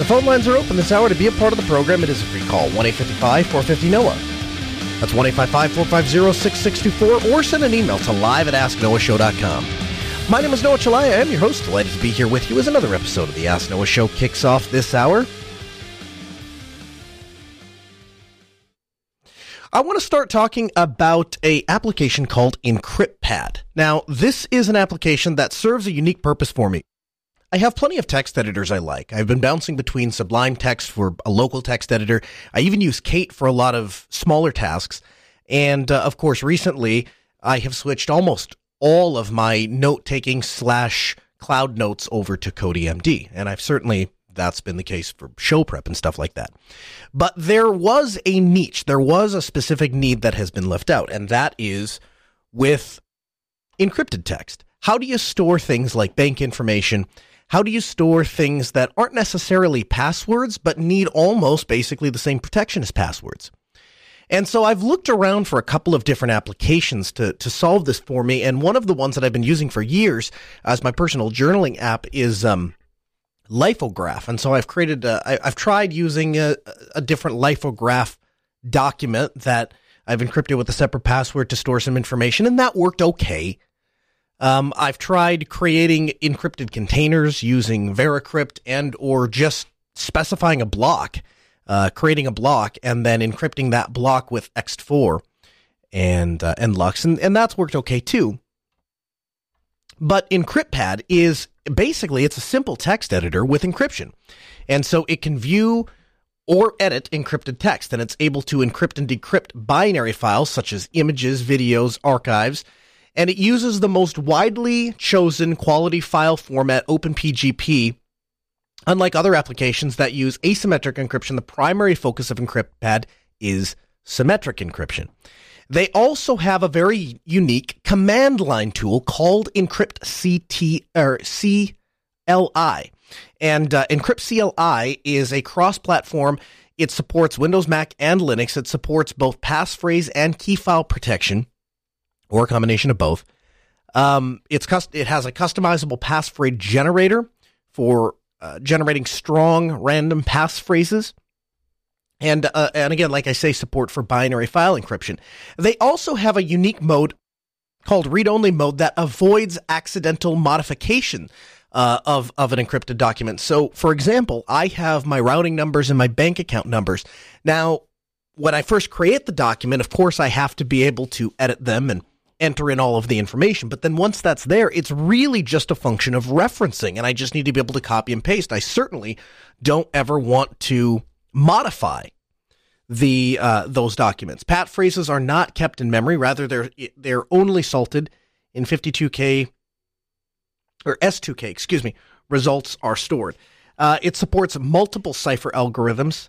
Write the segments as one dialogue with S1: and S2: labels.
S1: The phone lines are open this hour to be a part of the program. It is a free call, 1 855 450 NOAH. That's 1 855 450 6624 or send an email to live at asknoahshow.com. My name is Noah Chalaya. I am your host. Delighted to be here with you as another episode of the Ask Noah Show kicks off this hour. I want to start talking about a application called EncryptPad. Now, this is an application that serves a unique purpose for me. I have plenty of text editors I like. I've been bouncing between Sublime Text for a local text editor. I even use Kate for a lot of smaller tasks. And uh, of course, recently I have switched almost all of my note taking slash cloud notes over to CodiMD. And I've certainly that's been the case for show prep and stuff like that. But there was a niche, there was a specific need that has been left out, and that is with encrypted text. How do you store things like bank information? How do you store things that aren't necessarily passwords, but need almost basically the same protection as passwords? And so I've looked around for a couple of different applications to, to solve this for me. And one of the ones that I've been using for years as my personal journaling app is um. And so I've created, a, I, I've tried using a, a different lithograph document that I've encrypted with a separate password to store some information, and that worked okay. Um, I've tried creating encrypted containers using Veracrypt and or just specifying a block, uh, creating a block and then encrypting that block with ext4 and uh, and LUKS, and, and that's worked okay too. But EncryptPad is basically it's a simple text editor with encryption. And so it can view or edit encrypted text and it's able to encrypt and decrypt binary files such as images, videos, archives, and it uses the most widely chosen quality file format OpenPGP. Unlike other applications that use asymmetric encryption, the primary focus of EncryptPad is symmetric encryption. They also have a very unique command line tool called Encrypt CT or CLI. And uh, is a cross-platform. It supports Windows, Mac, and Linux. It supports both passphrase and key file protection, or a combination of both. Um, it's cust- it has a customizable passphrase generator for uh, generating strong random passphrases and uh, and again, like I say, support for binary file encryption. They also have a unique mode called read-only mode that avoids accidental modification uh, of of an encrypted document. So, for example, I have my routing numbers and my bank account numbers. Now, when I first create the document, of course, I have to be able to edit them and enter in all of the information. But then once that's there, it's really just a function of referencing, and I just need to be able to copy and paste. I certainly don't ever want to modify the uh, those documents. Pat phrases are not kept in memory; rather, they're they're only salted in 52k or S2k. Excuse me. Results are stored. Uh, it supports multiple cipher algorithms: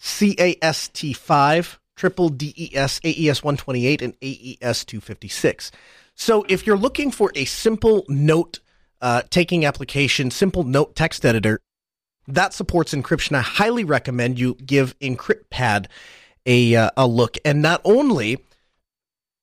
S1: CAST5, triple DES, AES128, and AES256. So, if you're looking for a simple note uh, taking application, simple note text editor, that supports encryption. I highly recommend you give EncryptPad a uh, a look. And not only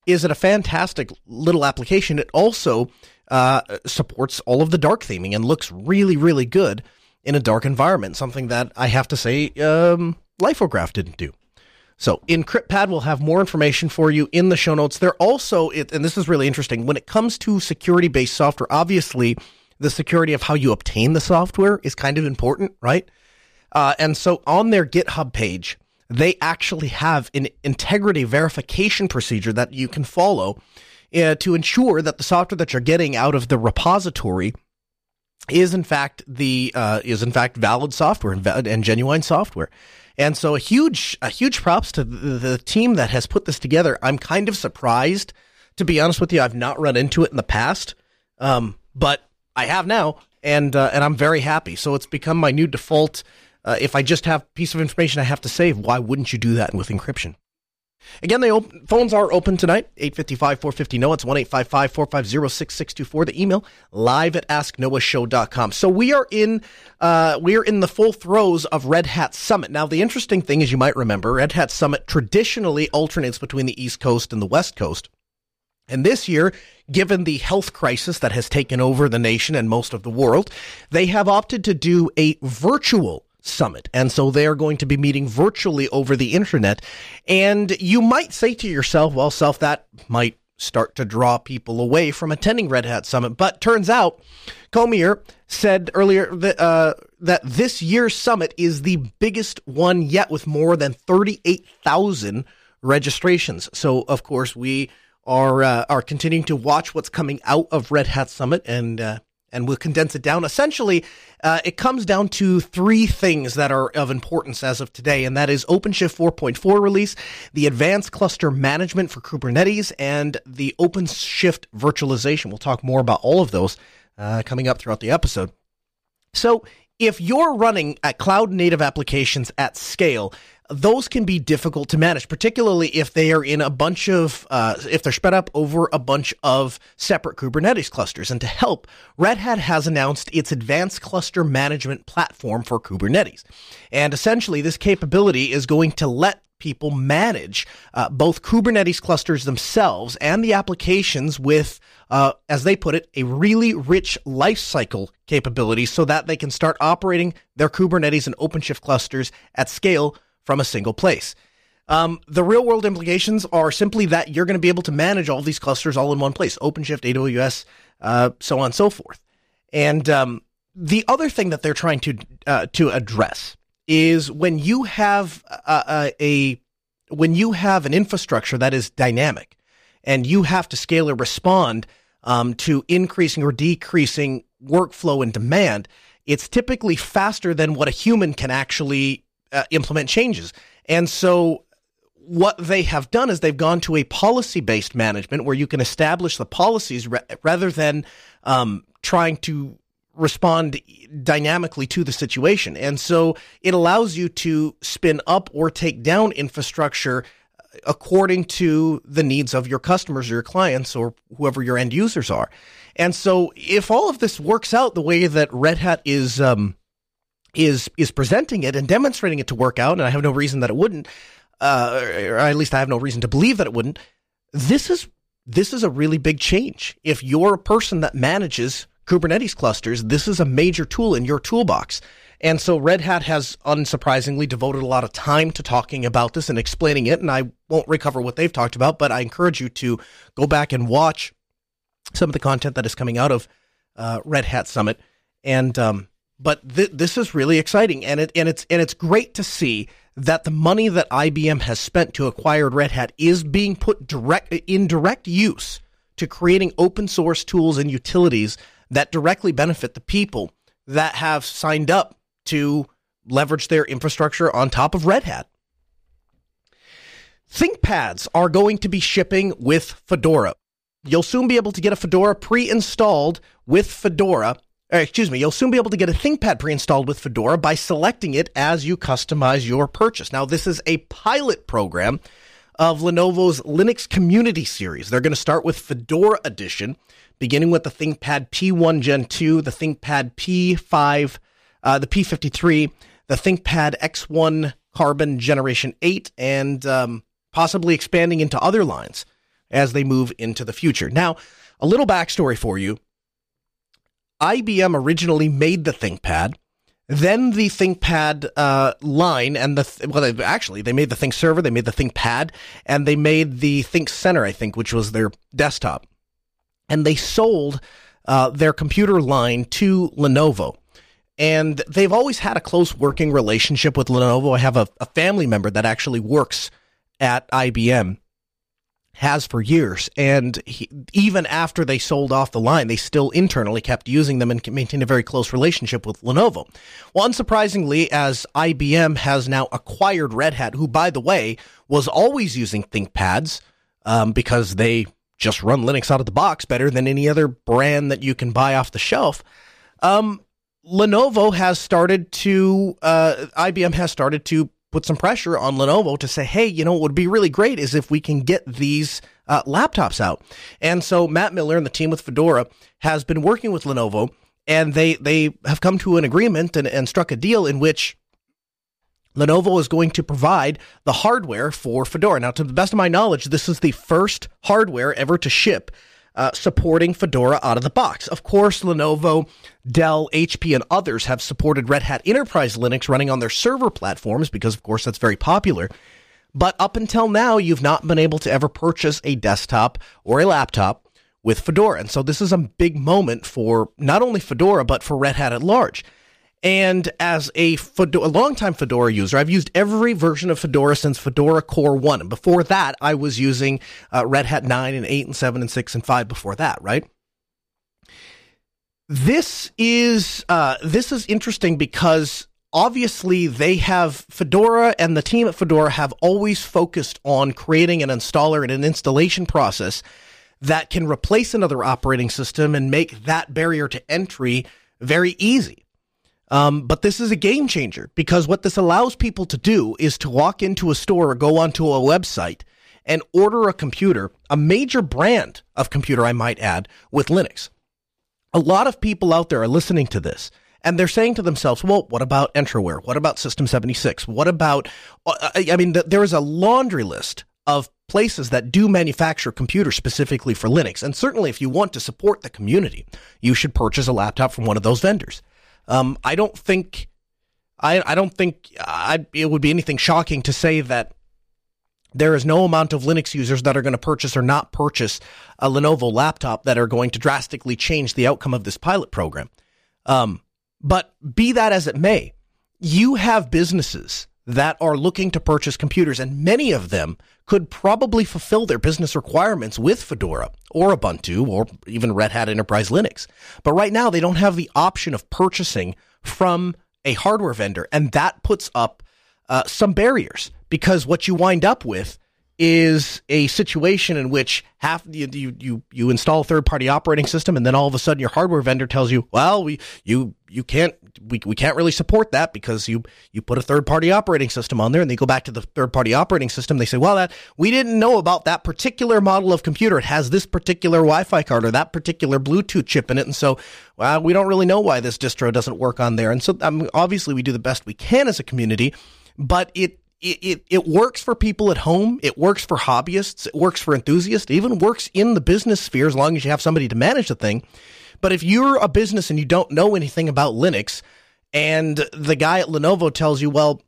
S1: is it a fantastic little application, it also uh, supports all of the dark theming and looks really, really good in a dark environment. Something that I have to say, um, didn't do. So EncryptPad will have more information for you in the show notes. They're also, and this is really interesting, when it comes to security-based software, obviously the security of how you obtain the software is kind of important, right? Uh, and so on their GitHub page, they actually have an integrity verification procedure that you can follow uh, to ensure that the software that you're getting out of the repository is in fact the uh, is in fact valid software and, and, genuine software. And so a huge a huge props to the, the team that has put this together. I'm kind of surprised, to be honest with you. I've not run into it in the past, um, but I have now, and uh, and I'm very happy. So it's become my new default uh, if I just have piece of information I have to save, why wouldn't you do that with encryption? Again, the op- phones are open tonight, 855-450-NOAH. It's 1-855-450-6624. The email, live at asknoahshow.com. So we are in, uh, we are in the full throes of Red Hat Summit. Now, the interesting thing is you might remember, Red Hat Summit traditionally alternates between the East Coast and the West Coast. And this year, given the health crisis that has taken over the nation and most of the world, they have opted to do a virtual summit. And so they are going to be meeting virtually over the internet. And you might say to yourself, well, self, that might start to draw people away from attending Red Hat Summit. But turns out, Cormier said earlier that, uh, that this year's summit is the biggest one yet with more than 38,000 registrations. So, of course, we are uh, are continuing to watch what's coming out of Red Hat Summit and uh, and we'll condense it down. Essentially, uh, it comes down to three things that are of importance as of today, and that is OpenShift 4.4 release, the advanced cluster management for Kubernetes, and the OpenShift virtualization. We'll talk more about all of those uh, coming up throughout the episode. So, if you're running at cloud native applications at scale, those can be difficult to manage, particularly if they are in a bunch of, uh, if they're spread up over a bunch of separate Kubernetes clusters. And to help, Red Hat has announced its advanced cluster management platform for Kubernetes. And essentially, this capability is going to let people manage uh, both Kubernetes clusters themselves and the applications with, uh, as they put it, a really rich lifecycle capability so that they can start operating their Kubernetes and OpenShift clusters at scale from a single place. Um, the real world implications are simply that you're going to be able to manage all these clusters all in one place OpenShift, AWS, uh, so on and so forth. And um, the other thing that they're trying to uh, to address is when you have a, a when you have an infrastructure that is dynamic and you have to scale or respond um, to increasing or decreasing workflow and demand, it's typically faster than what a human can actually uh, implement changes. And so what they have done is they've gone to a policy based management where you can establish the policies re- rather than um, trying to respond dynamically to the situation. And so it allows you to spin up or take down infrastructure uh, according to the needs of your customers or your clients or whoever your end users are. And so if all of this works out the way that Red Hat is um, is is presenting it and demonstrating it to work out, and I have no reason that it wouldn't, uh, or at least I have no reason to believe that it wouldn't. This is this is a really big change. If you're a person that manages Kubernetes clusters, this is a major tool in your toolbox. And so Red Hat has unsurprisingly devoted a lot of time to talking about this and explaining it. And I won't recover what they've talked about, but I encourage you to go back and watch some of the content that is coming out of uh, Red Hat Summit. And um, but th- this is really exciting, and it and it's and it's great to see that the money that IBM has spent to acquire Red Hat is being put direct in direct use to creating open source tools and utilities that directly benefit the people that have signed up to leverage their infrastructure on top of Red Hat. ThinkPads are going to be shipping with Fedora. You'll soon be able to get a Fedora pre installed with Fedora uh, excuse me, you'll soon be able to get a ThinkPad pre-installed with Fedora by selecting it as you customize your purchase. Now, this is a pilot program of Lenovo's Linux Community Series. They're going to start with Fedora Edition, beginning with the ThinkPad P1 Gen 2, the ThinkPad P5, uh, the P53, the ThinkPad X1 Carbon Generation 8, and um, possibly expanding into other lines as they move into the future. Now, a little backstory for you. IBM originally made the ThinkPad. Then the ThinkPad uh, line and the well, they, actually they made the Think Server, they made the ThinkPad, and they made the Think Center, I think, which was their desktop, and they sold uh, their computer line to Lenovo. And they've always had a close working relationship with Lenovo. I have a, a family member that actually works at IBM has for years. And he, even after they sold off the line, they still internally kept using them and maintained a very close relationship with Lenovo. Well, unsurprisingly, as IBM has now acquired Red Hat, who, by the way, was always using ThinkPads um, because they just run Linux out of the box better than any other brand that you can buy off the shelf. Um, Lenovo has started to, uh, IBM has started to put some pressure on Lenovo to say, hey, you know, what would be really great is if we can get these uh, laptops out. And so Matt Miller and the team with Fedora has been working with Lenovo, and they they have come to an agreement and, and struck a deal in which Lenovo is going to provide the hardware for Fedora. Now, to the best of my knowledge, this is the first hardware ever to ship uh, supporting Fedora out of the box. Of course, Lenovo, Dell, HP, and others have supported Red Hat Enterprise Linux running on their server platforms because, of course, that's very popular. But up until now, you've not been able to ever purchase a desktop or a laptop with Fedora. And so this is a big moment for not only Fedora, but for Red Hat at large. And as a, Fedora, a longtime Fedora user, I've used every version of Fedora since Fedora Core 1. And before that, I was using uh, Red Hat 9 and 8 and 7 and 6 and 5 before that, right? This is uh, this is interesting because obviously they have Fedora and the team at Fedora have always focused on creating an installer and an installation process that can replace another operating system and make that barrier to entry very easy. Um, but this is a game changer because what this allows people to do is to walk into a store or go onto a website and order a computer, a major brand of computer, I might add, with Linux. A lot of people out there are listening to this and they're saying to themselves, well, what about Entroware? What about System 76? What about, uh, I mean, there is a laundry list of places that do manufacture computers specifically for Linux. And certainly if you want to support the community, you should purchase a laptop from one of those vendors. Um, I don't think I, I don't think I'd, it would be anything shocking to say that there is no amount of Linux users that are going to purchase or not purchase a Lenovo laptop that are going to drastically change the outcome of this pilot program. Um, but be that as it may, you have businesses that are looking to purchase computers, and many of them could probably fulfill their business requirements with Fedora or Ubuntu or even Red Hat Enterprise Linux. But right now, they don't have the option of purchasing from a hardware vendor, and that puts up uh, some barriers because what you wind up with is a situation in which half you you you, install a third party operating system and then all of a sudden your hardware vendor tells you well we you you can't we, we can't really support that because you you put a third party operating system on there and they go back to the third party operating system. They say well that we didn't know about that particular model of computer. It has this particular wi-fi card or that particular bluetooth chip in it and so well we don't really know why this distro doesn't work on there. And so um, obviously we do the best we can as a community but it it, it, it works for people at home. It works for hobbyists. It works for enthusiasts. It even works in the business sphere as long as you have somebody to manage the thing. But if you're a business and you don't know anything about Linux, and the guy at Lenovo tells you, well,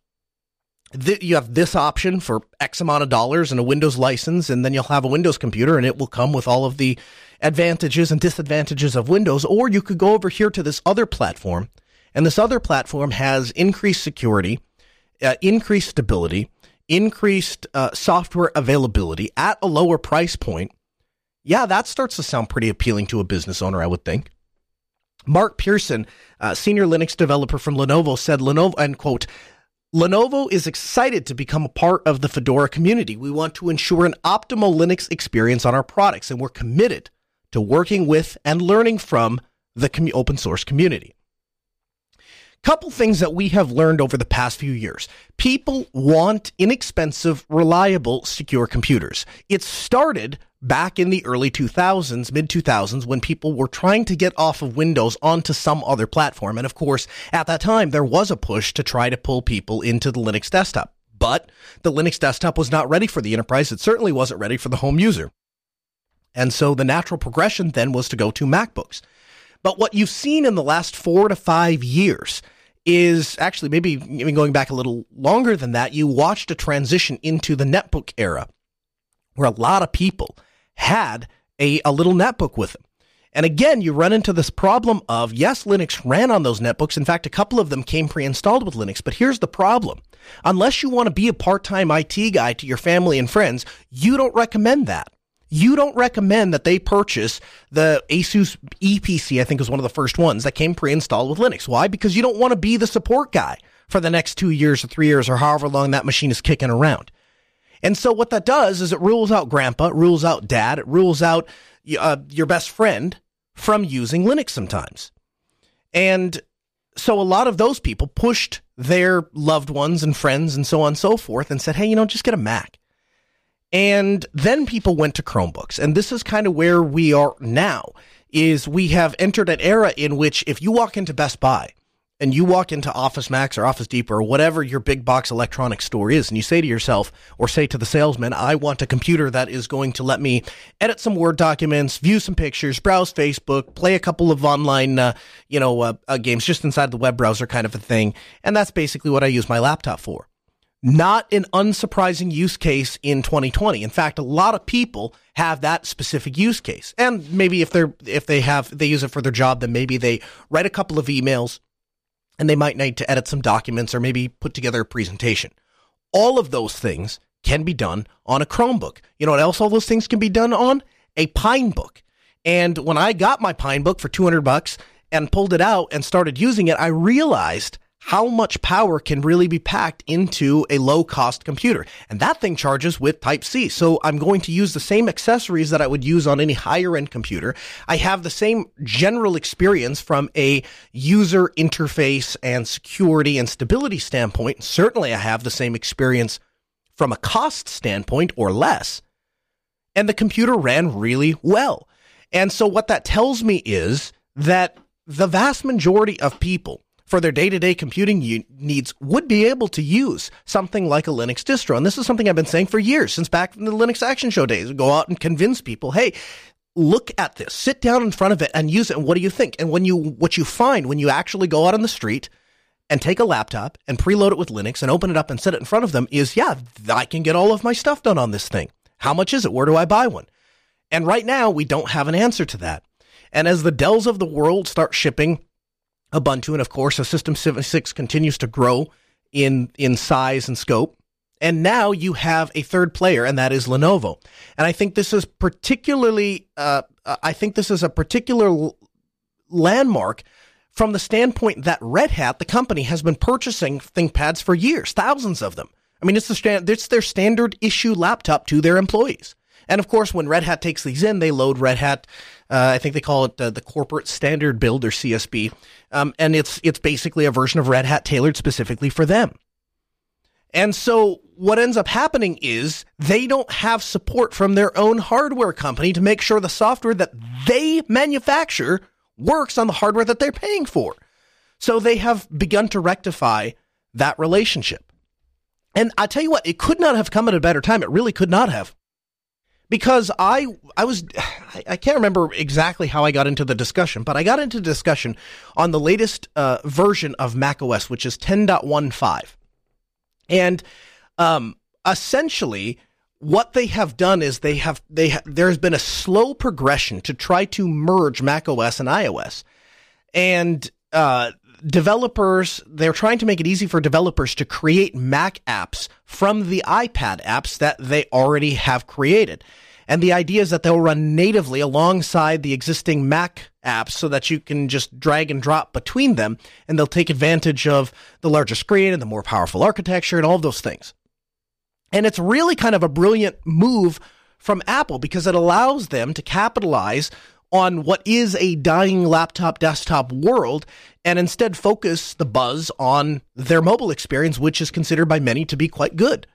S1: th- you have this option for X amount of dollars and a Windows license, and then you'll have a Windows computer, and it will come with all of the advantages and disadvantages of Windows. Or you could go over here to this other platform, and this other platform has increased security uh, increased stability, increased uh, software availability at a lower price point, yeah, that starts to sound pretty appealing to a business owner, I would think. Mark Pearson, uh, senior Linux developer from Lenovo, said Lenovo, and quote, Lenovo is excited to become a part of the Fedora community. We want to ensure an optimal Linux experience on our products, and we're committed to working with and learning from the com- open source community. Couple things that we have learned over the past few years. People want inexpensive, reliable, secure computers. It started back in the early 2000s, mid 2000s, when people were trying to get off of Windows onto some other platform. And of course, at that time, there was a push to try to pull people into the Linux desktop. But the Linux desktop was not ready for the enterprise. It certainly wasn't ready for the home user. And so the natural progression then was to go to MacBooks. But what you've seen in the last four to five years is actually maybe even going back a little longer than that. You watched a transition into the netbook era where a lot of people had a, a little netbook with them. And again, you run into this problem of yes, Linux ran on those netbooks. In fact, a couple of them came pre installed with Linux. But here's the problem unless you want to be a part time IT guy to your family and friends, you don't recommend that you don't recommend that they purchase the Asus Eee PC, I think was one of the first ones that came pre-installed with Linux. Why? Because you don't want to be the support guy for the next two years or three years or however long that machine is kicking around. And so what that does is it rules out grandpa, it rules out dad, it rules out uh, your best friend from using Linux sometimes. And so a lot of those people pushed their loved ones and friends and so on and so forth and said, hey, you know, just get a Mac. And then people went to Chromebooks. And this is kind of where we are now is we have entered an era in which if you walk into Best Buy and you walk into Office Max or Office Depot or whatever your big box electronics store is, and you say to yourself or say to the salesman, I want a computer that is going to let me edit some Word documents, view some pictures, browse Facebook, play a couple of online, uh, you know, uh, uh, games just inside the web browser kind of a thing. And that's basically what I use my laptop for. Not an unsurprising use case in 2020. In fact, a lot of people have that specific use case. And maybe if they're, if they have, they use it for their job, then maybe they write a couple of emails and they might need to edit some documents or maybe put together a presentation. All of those things can be done on a Chromebook. You know what else all those things can be done on? A Pinebook. And when I got my Pinebook for 200 bucks and pulled it out and started using it, I realized how much power can really be packed into a low cost computer. And that thing charges with Type C. So I'm going to use the same accessories that I would use on any higher end computer. I have the same general experience from a user interface and security and stability standpoint. Certainly I have the same experience from a cost standpoint or less. And the computer ran really well. And so what that tells me is that the vast majority of people for their day to day computing needs would be able to use something like a Linux distro. And this is something I've been saying for years, since back in the Linux Action Show days. Go out and convince people, hey, look at this, sit down in front of it and use it. And what do you think? And when you, what you find when you actually go out on the street and take a laptop and preload it with Linux and open it up and set it in front of them is, yeah, I can get all of my stuff done on this thing. How much is it? Where do I buy one? And right now, we don't have an answer to that. And as the Dells of the world start shipping Ubuntu, and of course, a System 76 continues to grow in in size and scope. And now you have a third player, and that is Lenovo. And I think this is particularly, uh, I think this is a particular landmark from the standpoint that Red Hat, the company, has been purchasing ThinkPads for years, thousands of them. I mean, it's the stand, it's their standard issue laptop to their employees. And of course, when Red Hat takes these in, they load Red Hat. Uh, I think they call it the corporate standard build or CSB, um, and it's it's basically a version of Red Hat tailored specifically for them. And so what ends up happening is they don't have support from their own hardware company to make sure the software that they manufacture works on the hardware that they're paying for. So they have begun to rectify that relationship. And I tell you what, it could not have come at a better time. It really could not have because I I was I can't remember exactly how I got into the discussion, but I got into discussion on the latest uh, version of macOS, which is 10.15, and um, essentially what they have done is they have they ha- there's been a slow progression to try to merge macOS and iOS, and uh, developers they're trying to make it easy for developers to create Mac apps from the iPad apps that they already have created. And the idea is that they'll run natively alongside the existing Mac apps so that you can just drag and drop between them and they'll take advantage of the larger screen and the more powerful architecture and all of those things. And it's really kind of a brilliant move from Apple because it allows them to capitalize on what is a dying laptop desktop world and instead focus the buzz on their mobile experience, which is considered by many to be quite good.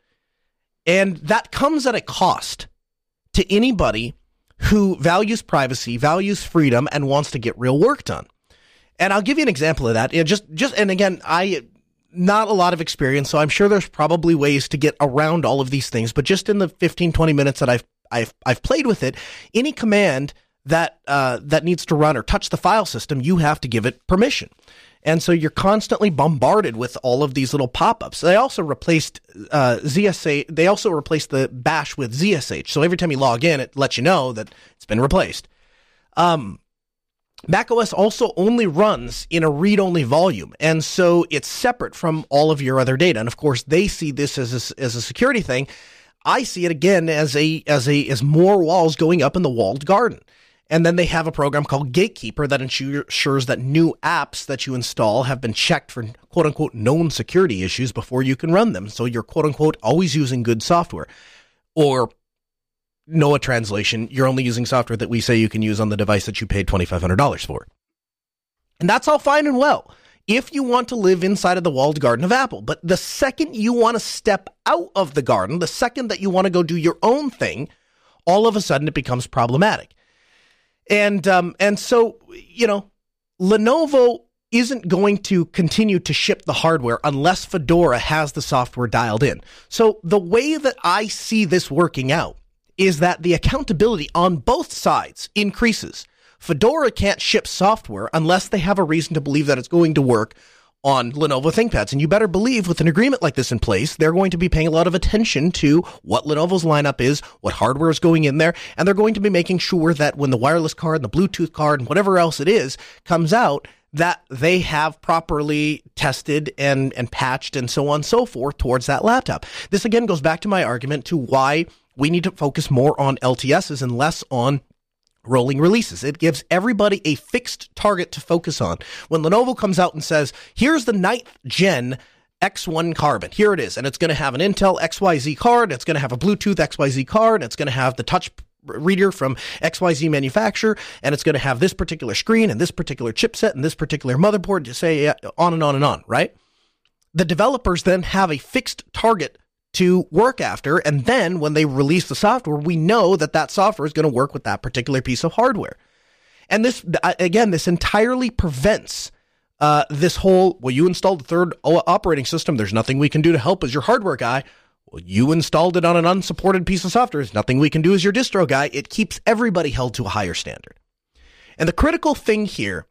S1: And that comes at a cost to anybody who values privacy, values freedom, and wants to get real work done. And I'll give you an example of that. You know, just, just, and again, I, not a lot of experience, so I'm sure there's probably ways to get around all of these things, but just in the 15, 20 minutes that I've, I've, I've played with it, any command that, uh, that needs to run or touch the file system, you have to give it permission. And so you're constantly bombarded with all of these little pop-ups. They also replaced uh, ZSH. They also replaced the bash with ZSH. So every time you log in, it lets you know that it's been replaced. Um, macOS also only runs in a read-only volume, and so it's separate from all of your other data. And of course, they see this as a, as a security thing. I see it again as a as a as more walls going up in the walled garden. And then they have a program called Gatekeeper that ensures that new apps that you install have been checked for quote unquote known security issues before you can run them. So you're quote unquote always using good software. Or Noah translation, you're only using software that we say you can use on the device that you paid $2,500 for. And that's all fine and well if you want to live inside of the walled garden of Apple. But the second you want to step out of the garden, the second that you want to go do your own thing, all of a sudden it becomes problematic. And um, and so you know, Lenovo isn't going to continue to ship the hardware unless Fedora has the software dialed in. So the way that I see this working out is that the accountability on both sides increases. Fedora can't ship software unless they have a reason to believe that it's going to work on Lenovo ThinkPads. And you better believe with an agreement like this in place, they're going to be paying a lot of attention to what Lenovo's lineup is, what hardware is going in there, and they're going to be making sure that when the wireless card and the Bluetooth card and whatever else it is comes out, that they have properly tested and, and patched and so on and so forth towards that laptop. This again goes back to my argument to why we need to focus more on LTSs and less on rolling releases. It gives everybody a fixed target to focus on. When Lenovo comes out and says, here's the ninth gen X1 Carbon. Here it is. And it's going to have an Intel XYZ card. It's going to have a Bluetooth XYZ card. It's going to have the touch reader from XYZ manufacturer, and it's going to have this particular screen and this particular chipset and this particular motherboard to say on and on and on, right? The developers then have a fixed target to work after. And then when they release the software, we know that that software is going to work with that particular piece of hardware. And this, again, this entirely prevents uh, this whole, well, you installed the third operating system. There's nothing we can do to help as your hardware guy. Well, you installed it on an unsupported piece of software. There's nothing we can do as your distro guy. It keeps everybody held to a higher standard. And the critical thing here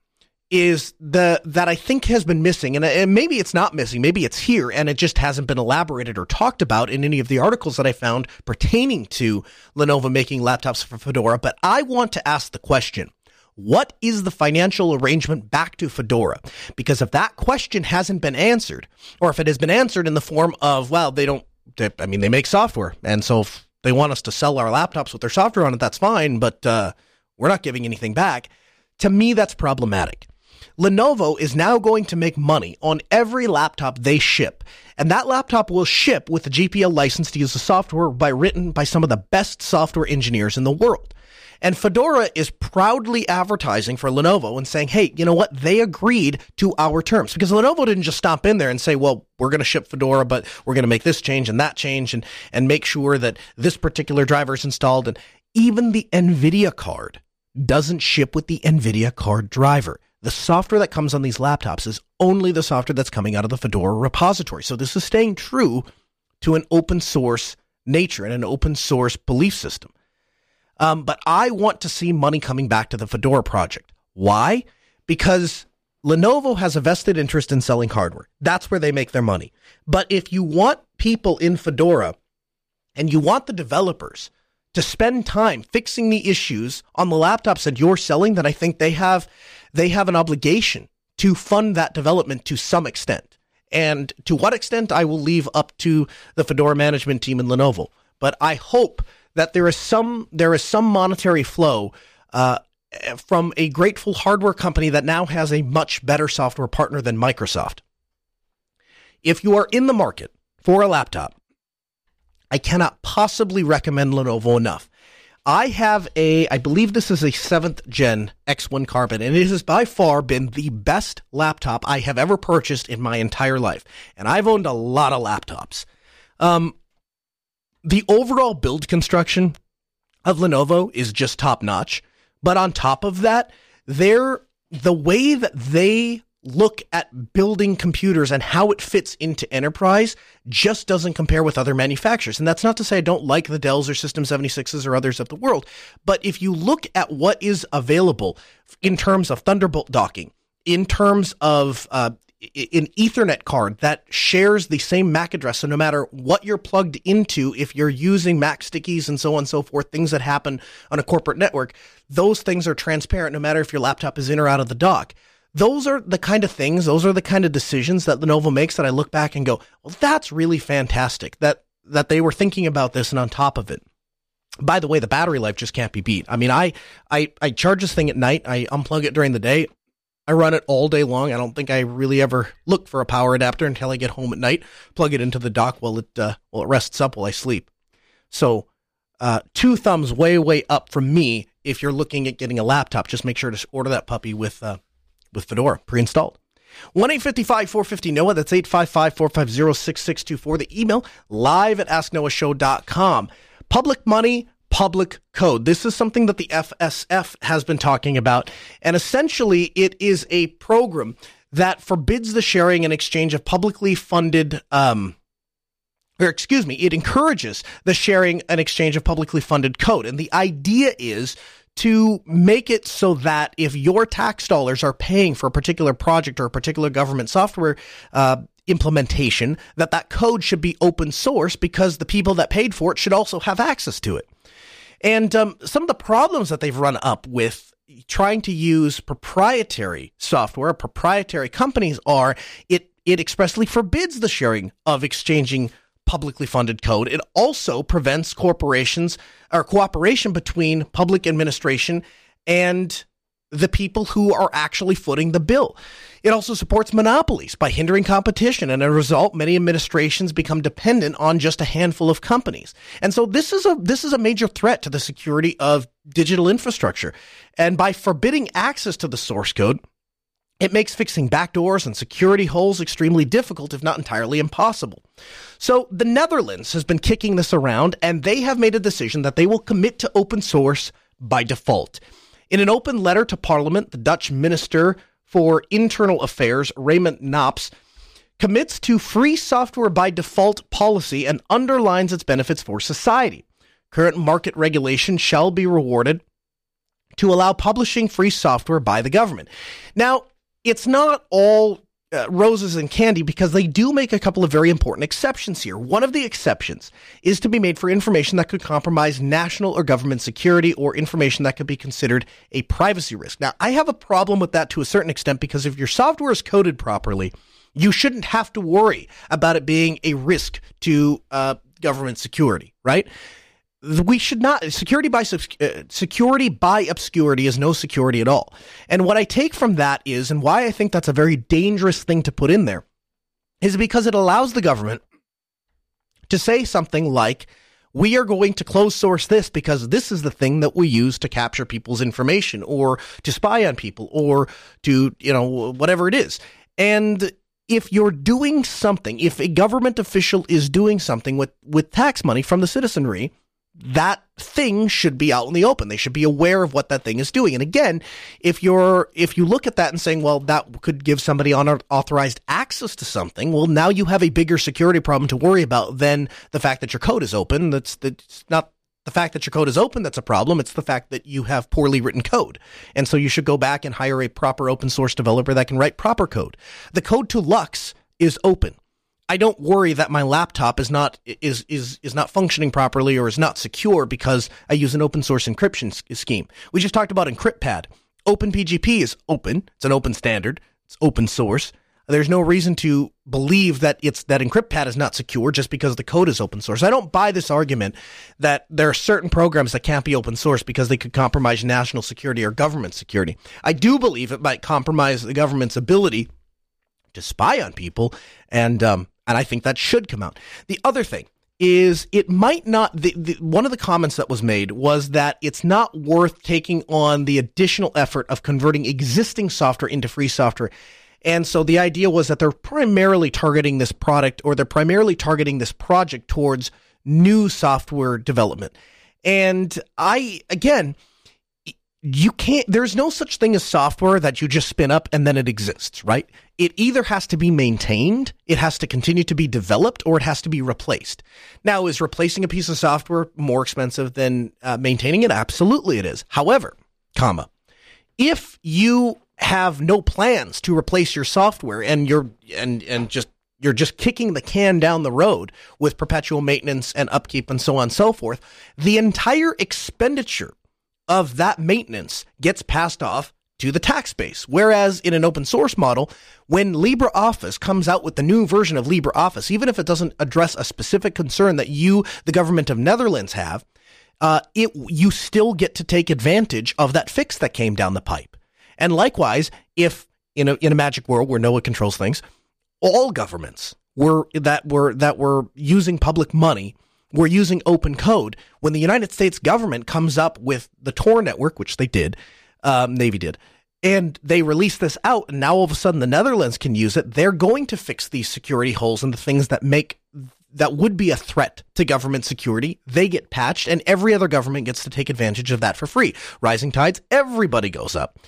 S1: is the that I think has been missing, and, and, maybe it's not missing, maybe it's here, and it just hasn't been elaborated or talked about in any of the articles that I found pertaining to Lenovo making laptops for Fedora. But I want to ask the question: What is the financial arrangement back to Fedora? Because if that question hasn't been answered, or if it has been answered in the form of, well, they don't, they, I mean, they make software, and so if they want us to sell our laptops with their software on it, that's fine, but uh, we're not giving anything back. To me, that's problematic. Lenovo is now going to make money on every laptop they ship. And that laptop will ship with a GPL license to use the software by written by some of the best software engineers in the world. And Fedora is proudly advertising for Lenovo and saying, hey, you know what? They agreed to our terms because Lenovo didn't just stop in there and say, well, we're going to ship Fedora, but we're going to make this change and that change and, and make sure that this particular driver is installed. And even the NVIDIA card doesn't ship with the NVIDIA card driver the software that comes on these laptops is only the software that's coming out of the Fedora repository. So this is staying true to an open source nature and an open source belief system. Um, but I want to see money coming back to the Fedora project. Why? Because Lenovo has a vested interest in selling hardware. That's where they make their money. But if you want people in Fedora and you want the developers to spend time fixing the issues on the laptops that you're selling, then I think they have they have an obligation to fund that development to some extent. And to what extent, I will leave up to the Fedora management team in Lenovo. But I hope that there is some there is some monetary flow uh, from a grateful hardware company that now has a much better software partner than Microsoft. If you are in the market for a laptop, I cannot possibly recommend Lenovo enough. I have a, I believe this is a seventh gen X1 Carbon, and it has by far been the best laptop I have ever purchased in my entire life. And I've owned a lot of laptops. Um, the overall build construction of Lenovo is just top notch. But on top of that, they're, the way that they look at building computers and how it fits into enterprise just doesn't compare with other manufacturers. And that's not to say I don't like the Dells or System 76s or others of the world, but if you look at what is available in terms of Thunderbolt docking, in terms of uh, an Ethernet card that shares the same MAC address. So no matter what you're plugged into, if you're using MAC stickies and so on and so forth, things that happen on a corporate network, those things are transparent no matter if your laptop is in or out of the dock those are the kind of things, those are the kind of decisions that Lenovo makes that I look back and go, well, that's really fantastic that, that they were thinking about this and on top of it. By the way, the battery life just can't be beat. I mean, I, I, I charge this thing at night. I unplug it during the day. I run it all day long. I don't think I really ever look for a power adapter until I get home at night. Plug it into the dock while it uh, while it rests up while I sleep. So, uh, two thumbs way way up from me. If you're looking at getting a laptop, just make sure to order that puppy with uh, with Fedora pre-installed. one eight fifty five four fifty Noah. That's 855 450 6624. The email live at asknoahshow.com. Public money, public code. This is something that the FSF has been talking about. And essentially, it is a program that forbids the sharing and exchange of publicly funded, um, or excuse me, it encourages the sharing and exchange of publicly funded code. And the idea is to make it so that if your tax dollars are paying for a particular project or a particular government software uh, implementation, that that code should be open source because the people that paid for it should also have access to it. And um, some of the problems that they've run up with trying to use proprietary software, proprietary companies are it it expressly forbids the sharing of exchanging publicly funded code. It also prevents corporations or cooperation between public administration and the people who are actually footing the bill. It also supports monopolies by hindering competition, and as a result, many administrations become dependent on just a handful of companies. And so this is a this is a major threat to the security of digital infrastructure. And by forbidding access to the source code, it makes fixing backdoors and security holes extremely difficult, if not entirely impossible. So the Netherlands has been kicking this around, and they have made a decision that they will commit to open source by default. In an open letter to Parliament, the Dutch Minister for Internal Affairs, Raymond Knops, commits to free software by default policy and underlines its benefits for society. Current market regulation shall be rewarded to allow publishing free software by the government. Now, it's not all uh, roses and candy because they do make a couple of very important exceptions here. One of the exceptions is to be made for information that could compromise national or government security or information that could be considered a privacy risk. Now, I have a problem with that to a certain extent because if your software is coded properly, you shouldn't have to worry about it being a risk to uh, government security, right? We should not security by uh, security by obscurity is no security at all. And what I take from that is, and why I think that's a very dangerous thing to put in there, is because it allows the government to say something like, "We are going to close source this because this is the thing that we use to capture people's information, or to spy on people, or to you know whatever it is." And if you're doing something, if a government official is doing something with, with tax money from the citizenry, that thing should be out in the open. They should be aware of what that thing is doing. And again, if you're if you look at that and saying, well, that could give somebody unauthorized access to something, well, now you have a bigger security problem to worry about than the fact that your code is open. That's that's not the fact that your code is open that's a problem. It's the fact that you have poorly written code. And so you should go back and hire a proper open source developer that can write proper code. The code to LUKS is open. I don't worry that my laptop is not is is is not functioning properly or is not secure because I use an open source encryption scheme. We just talked about EncryptPad. OpenPGP is open. It's an open standard. It's open source. There's no reason to believe that it's that EncryptPad is not secure just because the code is open source. I don't buy this argument that there are certain programs that can't be open source because they could compromise national security or government security. I do believe it might compromise the government's ability to spy on people and um, and I think that should come out. The other thing is it might not the, the, one of the comments that was made was that it's not worth taking on the additional effort of converting existing software into free software and so the idea was that they're primarily targeting this product or they're primarily targeting this project towards new software development and i again you can't there's no such thing as software that you just spin up and then it exists right? It either has to be maintained it has to continue to be developed or it has to be replaced. Now is replacing a piece of software more expensive than uh, maintaining it? Absolutely it is. However comma if you have no plans to replace your software and you're and and just you're just kicking the can down the road with perpetual maintenance and upkeep and so on and so forth the entire expenditure of that maintenance gets passed off to the tax base. Whereas in an open source model, when LibreOffice comes out with the new version of LibreOffice, even if it doesn't address a specific concern that you, the government of Netherlands, have, uh, it you still get to take advantage of that fix that came down the pipe. And likewise, if in a in a magic world where Noah controls things, all governments were that were that were using public money we're using open code. When the United States government comes up with the Tor network, which they did, um, Navy did, and they release this out, and now all of a sudden the Netherlands can use it. They're going to fix these security holes and the things that make that would be a threat to government security. They get patched, and every other government gets to take advantage of that for free. Rising tides, everybody goes up.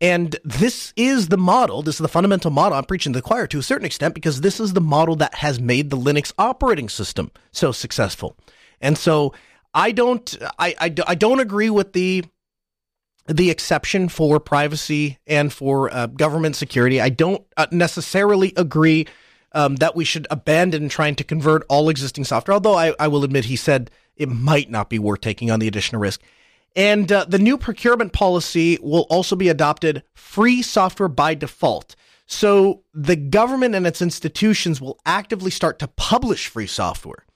S1: And this is the model, this is the fundamental model I'm preaching to the choir to a certain extent because this is the model that has made the Linux operating system so successful. And so I don't, I, I, I don't agree with the, the exception for privacy and for uh, government security. I don't uh, necessarily agree um, that we should abandon trying to convert all existing software, although I, I will admit he said it might not be worth taking on the additional risk. And uh, the new procurement policy will also be adopted free software by default. So the government and its institutions will actively start to publish free software.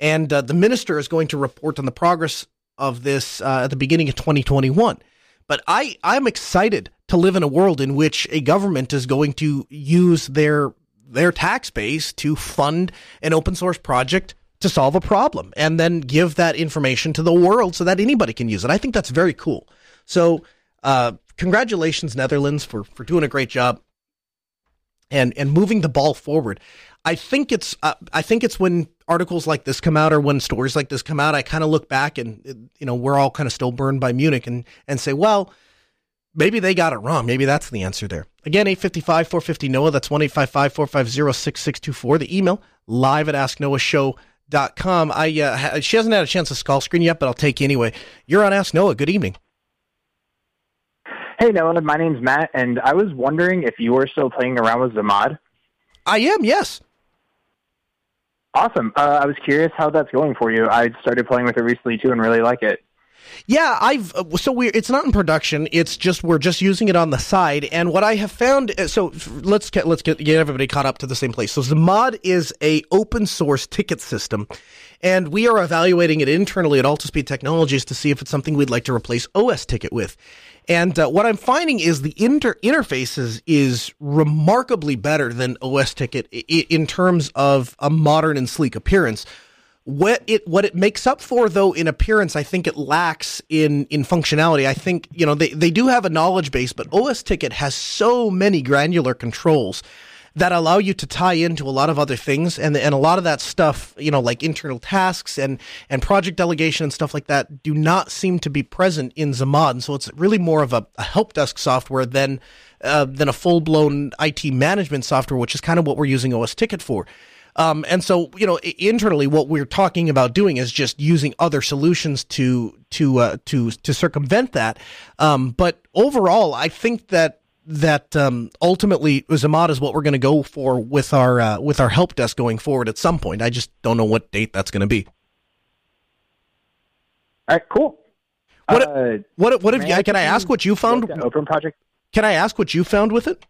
S1: And uh, the minister is going to report on the progress of this uh, at the beginning of 2021. But I, I'm excited to live in a world in which a government is going to use their their tax base to fund an open source project to solve a problem and then give that information to the world so that anybody can use it. I think that's very cool. So, uh, congratulations, Netherlands, for, for doing a great job and, and moving the ball forward. I think it's uh, I think it's when articles like this come out or when stories like this come out, I kind of look back and you know we're all kind of still burned by Munich and and say, well, maybe they got it wrong. Maybe that's the answer there. Again, 855 450 Noah. That's 1 450 6624. The email live at Ask Noah Show dot com. I uh, she hasn't had a chance to skull screen yet, but I'll take you anyway. You're on Ask Noah. Good evening.
S2: Hey Noah, my name's Matt, and I was wondering if you were still playing around with Zammad.
S1: I am, yes.
S2: Awesome. Uh, I was curious how that's going for you. I started playing with it recently too, and really like it.
S1: Yeah, I've uh, so we it's not in production. It's just we're just using it on the side. And what I have found, uh, so let's get let's get, get everybody caught up to the same place. So Zammad is a open source ticket system, and we are evaluating it internally at Altispeed Technologies to see if it's something we'd like to replace OS Ticket with. And uh, what I'm finding is the inter- interfaces is remarkably better than OS Ticket in terms of a modern and sleek appearance. What it what it makes up for though in appearance, I think it lacks in in functionality. I think you know they they do have a knowledge base, but OS Ticket has so many granular controls that allow you to tie into a lot of other things and and a lot of that stuff you know like internal tasks and and project delegation and stuff like that do not seem to be present in and so it's really more of a, a help desk software than uh, than a full blown IT management software which is kind of what we're using OS Ticket for um, and so, you know, internally, what we're talking about doing is just using other solutions to to uh, to to circumvent that. Um, but overall, I think that that um, ultimately Zammad is what we're going to go for with our uh, with our help desk going forward at some point. I just don't know what date that's going to be.
S2: All right, cool.
S1: What uh, what what have? Can I ask what you found?
S2: Open project.
S1: Can I ask what you found with it?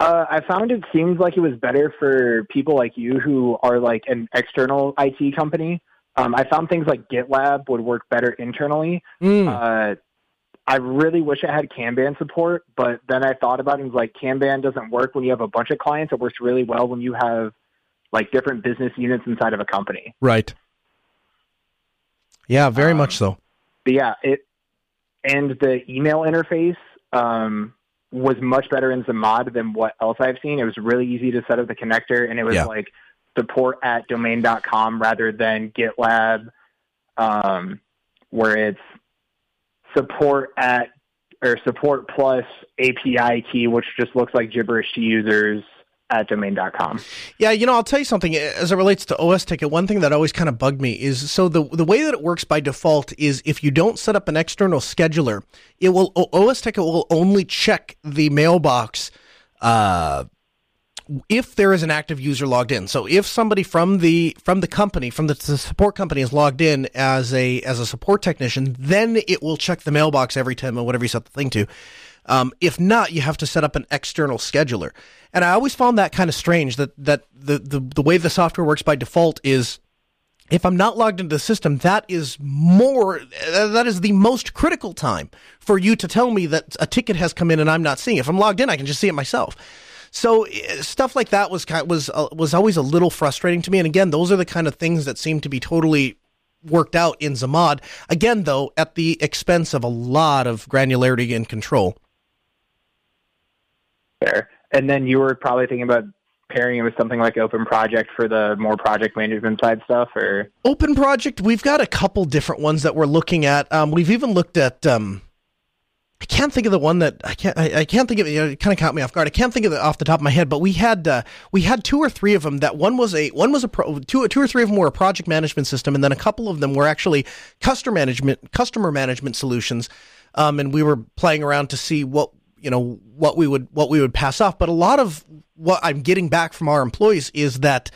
S2: Uh, I found it seems like it was better for people like you who are like an external IT company. Um, I found things like GitLab would work better internally. Mm. Uh, I really wish I had Kanban support, but then I thought about it and was like Kanban doesn't work when you have a bunch of clients. It works really well when you have like different business units inside of a company.
S1: Right. Yeah, very um, much so.
S2: But yeah, it and the email interface um, was much better in Zammad than what else I've seen. It was really easy to set up the connector, and it was yeah. like support at domain.com rather than GitLab, um, where it's support at or support plus API key, which just looks like gibberish to users at domain.com.
S1: Yeah, you know, I'll tell you something as it relates to OS ticket. One thing that always kind of bugged me is so the the way that it works by default is if you don't set up an external scheduler, it will OS ticket will only check the mailbox uh, if there is an active user logged in. So if somebody from the from the company from the, the, support company is logged in as a as a support technician, then it will check the mailbox every time or whatever you set the thing to. Um, if not, you have to set up an external scheduler. And I always found that kind of strange that that the, the the way the software works by default is if I'm not logged into the system, that is more, that is the most critical time for you to tell me that a ticket has come in and I'm not seeing it. If I'm logged in, I can just see it myself. So uh, stuff like that was kind was uh, was always a little frustrating to me. And again, those are the kind of things that seem to be totally worked out in Zammad. Again, though, at the expense of a lot of granularity and control.
S2: And then you were probably thinking about pairing it with something like Open Project for the more project management side stuff, or
S1: Open Project. We've got a couple different ones that we're looking at. Um, we've even looked at. Um, I can't think of the one that I can't. I, I can't think of it. You know, it kind of caught me off guard. I can't think of it off the top of my head. But we had uh, we had two or three of them. That one was a one was a pro, two two or three of them were a project management system, and then a couple of them were actually customer management customer management solutions. Um, and we were playing around to see what you know what we would what we would pass off. But a lot of what I'm getting back from our employees is that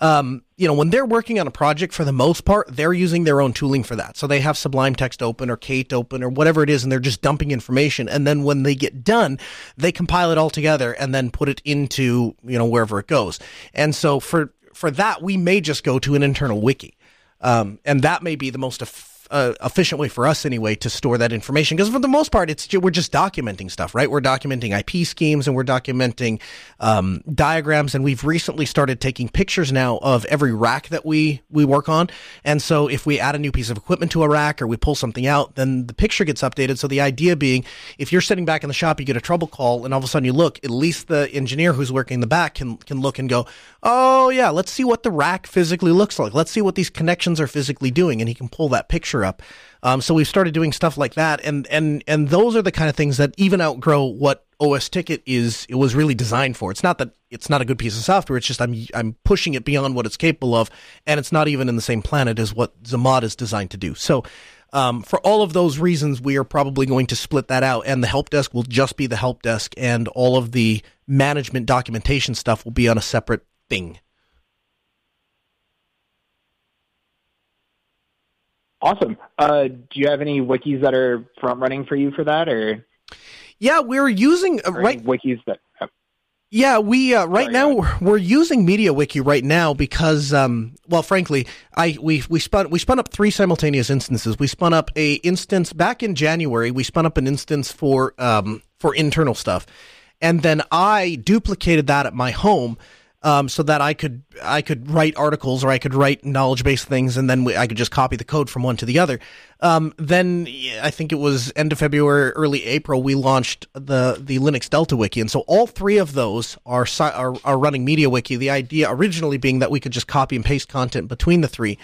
S1: um, you know, when they're working on a project, for the most part, they're using their own tooling for that. So they have Sublime Text open or Kate open or whatever it is, and they're just dumping information. And then when they get done, they compile it all together and then put it into, you know, wherever it goes. And so for, for that, we may just go to an internal wiki. Um, and that may be the most uh, efficient way for us anyway to store that information. Because for the most part it's we're just documenting stuff right? We're documenting ip schemes and we're documenting um, diagrams. And we've recently started taking pictures now of every rack that we we work on. And so if we add a new piece of equipment to a rack or we pull something out then the picture gets updated. So the idea being if you're sitting back in the shop you get a trouble call and all of a sudden you look at least the engineer who's working in the back can can look and go oh yeah let's see what the rack physically looks like. Let's see what these connections are physically doing. And he can pull that picture up. Um, so we've started doing stuff like that, and and and those are the kind of things that even outgrow what OS Ticket is. It was really designed for. It's not that it's not a good piece of software. It's just I'm I'm pushing it beyond what it's capable of, and it's not even in the same planet as what Zammad is designed to do. So. Um, for all of those reasons, we are probably going to split that out, and the help desk will just be the help desk, and all of the management documentation stuff will be on a separate thing.
S2: Awesome. Uh, do you have any wikis that are front running for you for that, or?
S1: Yeah, we're using uh, right
S2: wikis that. Uh,
S1: yeah, we uh, right Sorry, now we're, we're, using MediaWiki right now because, um, well, frankly, I we we spun we spun up three simultaneous instances. We spun up a instance back in January. We spun up an instance for um, for internal stuff, and then I duplicated that at my home um, so that I could I could write articles or I could write knowledge based things, and then we, I could just copy the code from one to the other. Um, then I think it was end of February, early April, we launched the the Linux Delta Wiki, and so all three of those are are, are running MediaWiki. The idea originally being that we could just copy and paste content between the three.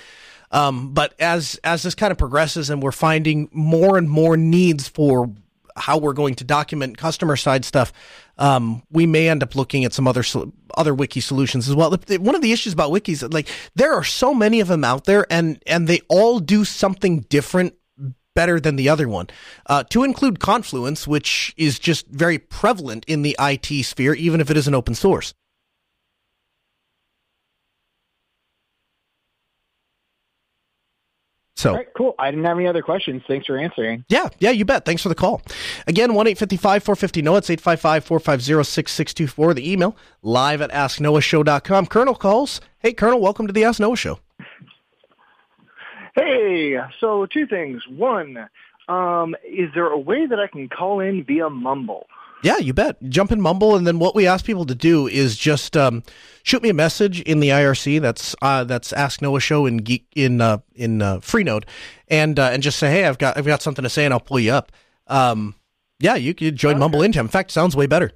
S1: Um, but as as this kind of progresses, and we're finding more and more needs for how we're going to document customer side stuff, um, we may end up looking at some other other wiki solutions as well. One of the issues about wikis, like there are so many of them out there, and and they all do something different better than the other one. Uh, to include Confluence, which is just very prevalent in the IT sphere, even if it isn't open source. So
S2: cool. I didn't have any other questions. Thanks for answering.
S1: Yeah, yeah, you bet. Thanks for the call. Again, one eight fifty five four fifty no. It's 855-450-6624. The email live at asknoahshow.com. Colonel calls. Hey, Colonel, welcome to the Ask Noah Show.
S3: Hey, so two things. One, um, is there a way that I can call in via Mumble?
S1: Yeah, you bet. Jump in Mumble, and then what we ask people to do is just um, shoot me a message in the IRC. That's uh, that's Ask Noah Show in Geek in uh, in uh, Freenode, and uh, and just say, hey, I've got I've got something to say, and I'll pull you up. Um, yeah, you could join okay. Mumble into. In fact, sounds way better.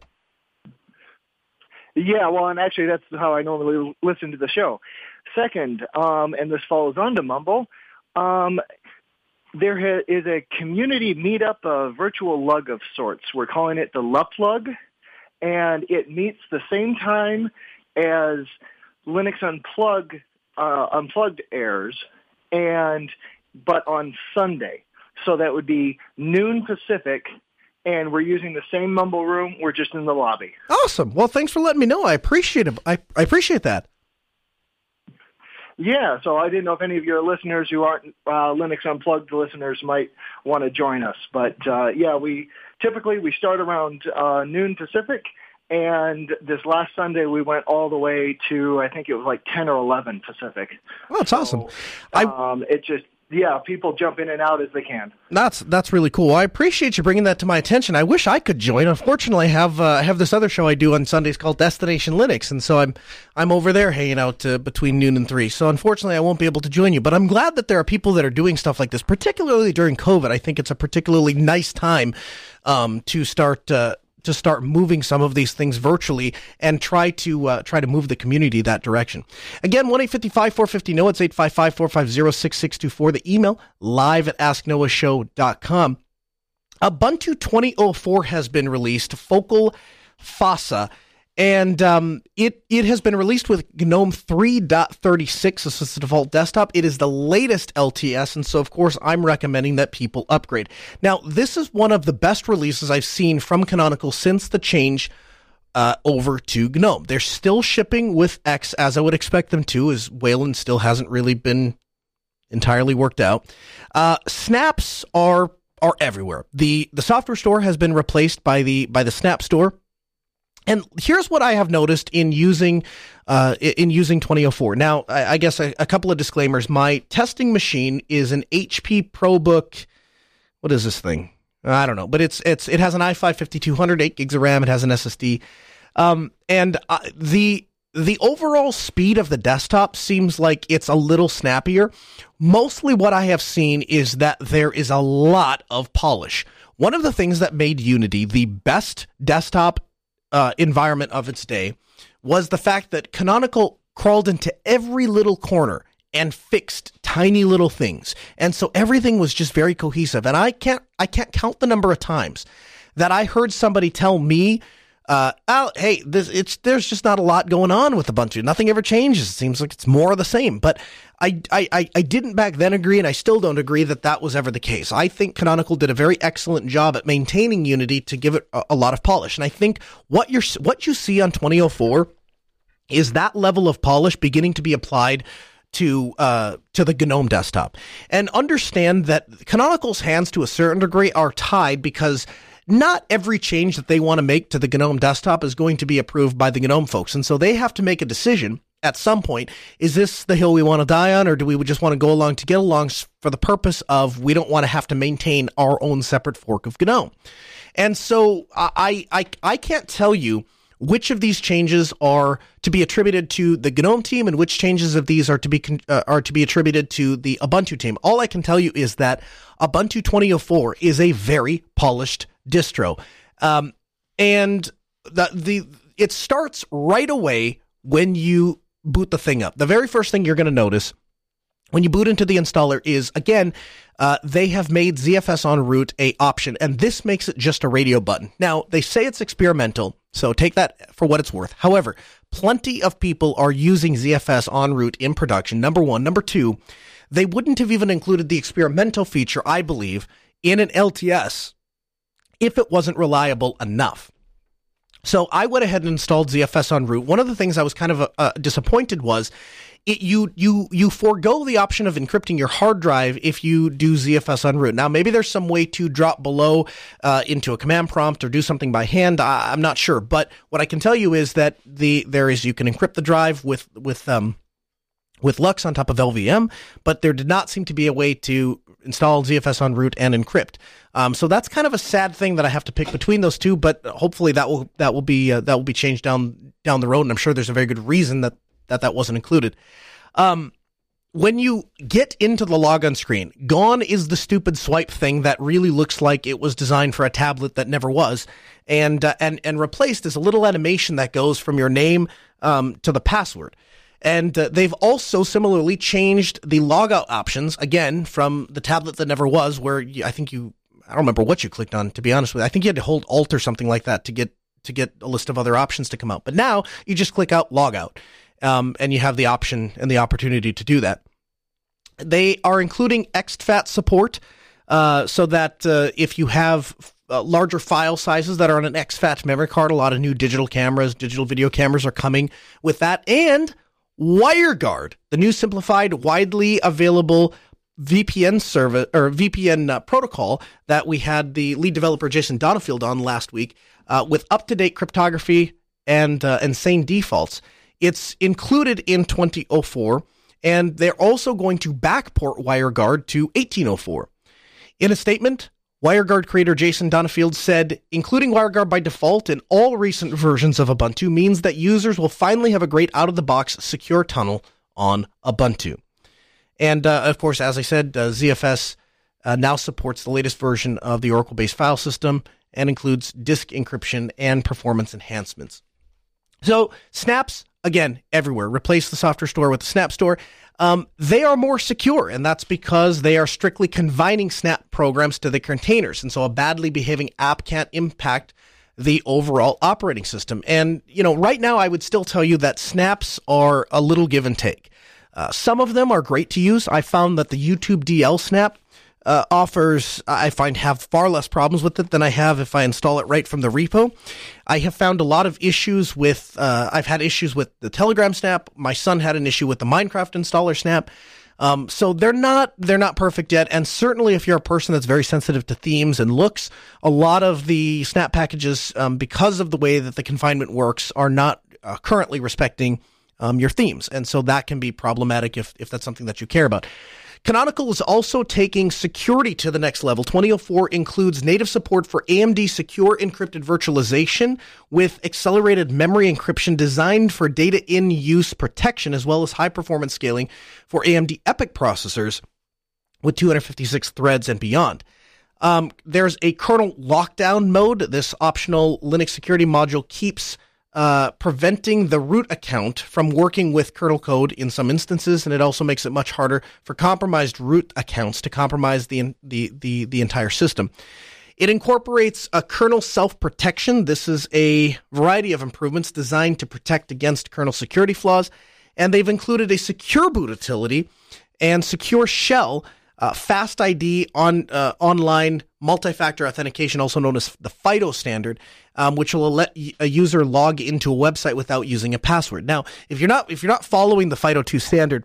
S3: Yeah, well, and actually, that's how I normally listen to the show. Second, um, and this follows on to Mumble. Um, there is a community meetup, a virtual lug of sorts. We're calling it the LUP Lug, and it meets the same time as Linux Unplug, uh, Unplugged airs, and but on Sunday. So that would be noon Pacific, and we're using the same mumble room. We're just in the lobby.
S1: Awesome. Well, thanks for letting me know. I appreciate it. I, I appreciate that.
S3: Yeah, so I didn't know if any of your listeners who aren't uh, Linux Unplugged listeners might want to join us. But uh, yeah, we typically we start around uh, noon Pacific, and this last Sunday we went all the way to I think it was like ten or eleven Pacific.
S1: Oh, that's so, awesome.
S3: I, um, it just yeah, people jump in and out as they can.
S1: That's that's really cool. I appreciate you bringing that to my attention. I wish I could join. Unfortunately, I have uh, have this other show I do on Sundays called Destination Linux, and so I'm I'm over there hanging out uh, between noon and three. So unfortunately, I won't be able to join you. But I'm glad that there are people that are doing stuff like this, particularly during COVID. I think it's a particularly nice time um, to start. Uh, to start moving some of these things virtually and try to uh, try to move the community that direction. Again, one eight fifty five four fifty no it's 855 450 6624 the email live at asknoahshow.com. Ubuntu 2004 has been released focal fossa and um, it it has been released with GNOME 3.36 as the default desktop. It is the latest LTS, and so of course I'm recommending that people upgrade. Now, this is one of the best releases I've seen from Canonical since the change uh, over to GNOME. They're still shipping with X as I would expect them to, as Wayland still hasn't really been entirely worked out. Uh, snaps are are everywhere. the The software store has been replaced by the by the Snap Store and here's what I have noticed in using uh, in using 2004. Now, I, I guess a, a, couple of disclaimers. My testing machine is an HP ProBook. What is this thing? I don't know, but it's it's it has an i5 5200, 8 gigs of RAM. It has an SSD, um, and uh, the the overall speed of the desktop seems like it's a little snappier. Mostly, what I have seen is that there is a lot of polish. One of the things that made Unity the best desktop uh, environment of its day was the fact that Canonical crawled into every little corner and fixed tiny little things. And so everything was just very cohesive. And I can't I can't count the number of times that I heard somebody tell me uh, oh, hey, this, it's there's just not a lot going on with Ubuntu. Nothing ever changes. It seems like it's more of the same. But I, I, I didn't back then agree, and I still don't agree that that was ever the case. I think Canonical did a very excellent job at maintaining Unity to give it a, a lot of polish. And I think what you're what you see on 2004 is that level of polish beginning to be applied to uh, to the GNOME desktop. And understand that Canonical's hands to a certain degree are tied because not every change that they want to make to the GNOME desktop is going to be approved by the GNOME folks. And so they have to make a decision at some point. Is this the hill we want to die on, or do we just want to go along to get along for the purpose of we don't want to have to maintain our own separate fork of GNOME? And so I, I, I can't tell you which of these changes are to be attributed to the GNOME team and which changes of these are to be uh, are to be attributed to the Ubuntu team. All I can tell you is that Ubuntu 2004 is a very polished distro. Um, and the, the it starts right away when you boot the thing up. The very first thing you're going to notice when you boot into the installer is again uh, they have made ZFS on root a option, and this makes it just a radio button. Now they say it's experimental, so take that for what it's worth. However, plenty of people are using ZFS on root in production. Number one, number two, they wouldn't have even included the experimental feature, I believe, in an LTS if it wasn't reliable enough. So I went ahead and installed ZFS on root. One of the things I was kind of uh, disappointed was it, you you you forego the option of encrypting your hard drive if you do ZFS on root. Now maybe there's some way to drop below uh, into a command prompt or do something by hand. I, am not sure, but what I can tell you is that the there is you can encrypt the drive with with um with LUKS on top of LVM, but there did not seem to be a way to install ZFS on root and encrypt. Um, so that's kind of a sad thing that I have to pick between those two, but hopefully that will that will be uh, that will be changed down down the road, and I'm sure there's a very good reason that that that wasn't included. Um, when you get into the logon screen, gone is the stupid swipe thing that really looks like it was designed for a tablet that never was, and uh, and and replaced is a little animation that goes from your name um, to the password. And uh, they've also similarly changed the logout options again from the tablet that never was, where you, I think you, I don't remember what you clicked on to be honest with you. I think you had to hold Alt or something like that to get to get a list of other options to come out. But now you just click out logout, um, and you have the option and the opportunity to do that. They are including exFAT support, uh, so that uh, if you have uh, larger file sizes that are on an exFAT memory card, a lot of new digital cameras, digital video cameras are coming with that, and WireGuard, the new simplified, widely available VPN service or VPN uh, protocol that we had the lead developer Jason Donenfeld on last week, uh, with up-to-date cryptography and uh, and sane defaults. It's included in 2004, and they're also going to backport WireGuard to 1804. In a statement, WireGuard creator Jason Donenfeld said, including WireGuard by default in all recent versions of Ubuntu means that users will finally have a great out of the box secure tunnel on Ubuntu. And uh, of course, as I said, uh, ZFS uh, now supports the latest version of the Oracle based file system and includes disk encryption and performance enhancements. So, snaps, again, everywhere. Replace the software store with the Snap Store. Um, they are more secure, and that's because they are strictly confining Snap programs to the containers. And so a badly behaving app can't impact the overall operating system. And, you know, right now I would still tell you that snaps are a little give and take. Uh, some of them are great to use. I found that the YouTube DL snap uh, offers, I find, have far less problems with it than I have if I install it right from the repo. I have found a lot of issues with, uh, I've had issues with the Telegram snap. My son had an issue with the Minecraft installer snap. Um, so they're not they're not perfect yet, and certainly if you're a person that's very sensitive to themes and looks, a lot of the snap packages, um, because of the way that the confinement works, are not uh, currently respecting um, your themes, and so that can be problematic if if that's something that you care about. Canonical is also taking security to the next level. 2004 includes native support for AMD secure encrypted virtualization with accelerated memory encryption designed for data in use protection, as well as high performance scaling for AMD EPYC processors with 256 threads and beyond. Um, there's a kernel lockdown mode. This optional Linux security module keeps uh, preventing the root account from working with kernel code in some instances, and it also makes it much harder for compromised root accounts to compromise the the the, the entire system. It incorporates a kernel self protection. This is a variety of improvements designed to protect against kernel security flaws, and they've included a secure boot utility and secure shell uh, Fast ID on uh, online multi-factor authentication, also known as the FIDO standard, um, which will let a user log into a website without using a password. Now, if you're not if you're not following the FIDO two standard,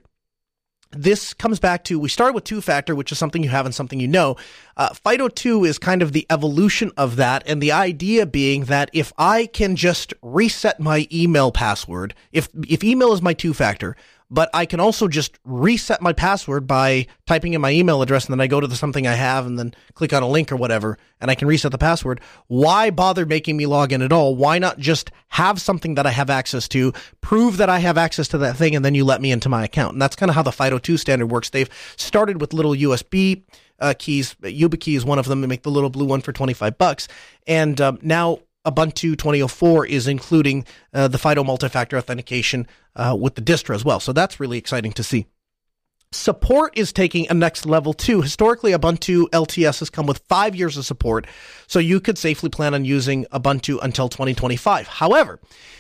S1: this comes back to we started with two factor, which is something you have and something you know. Uh, FIDO 2 is kind of the evolution of that. And the idea being that if I can just reset my email password, if, if email is my two factor, but I can also just reset my password by typing in my email address and then I go to the something I have and then click on a link or whatever and I can reset the password. Why bother making me log in at all? Why not just have something that I have access to, prove that I have access to that thing and then you let me into my account? And that's kind of how the FIDO2 standard works. They've started with little USB uh, keys. YubiKey is one of them. They make the little blue one for 25 bucks. And um, now Ubuntu 2004 is including uh, the FIDO multi-factor authentication uh, with the distro as well. So that's really exciting to see. Support is taking a next level too. Historically, Ubuntu LTS has come with five years of support, so you could safely plan on using Ubuntu until 2025. However,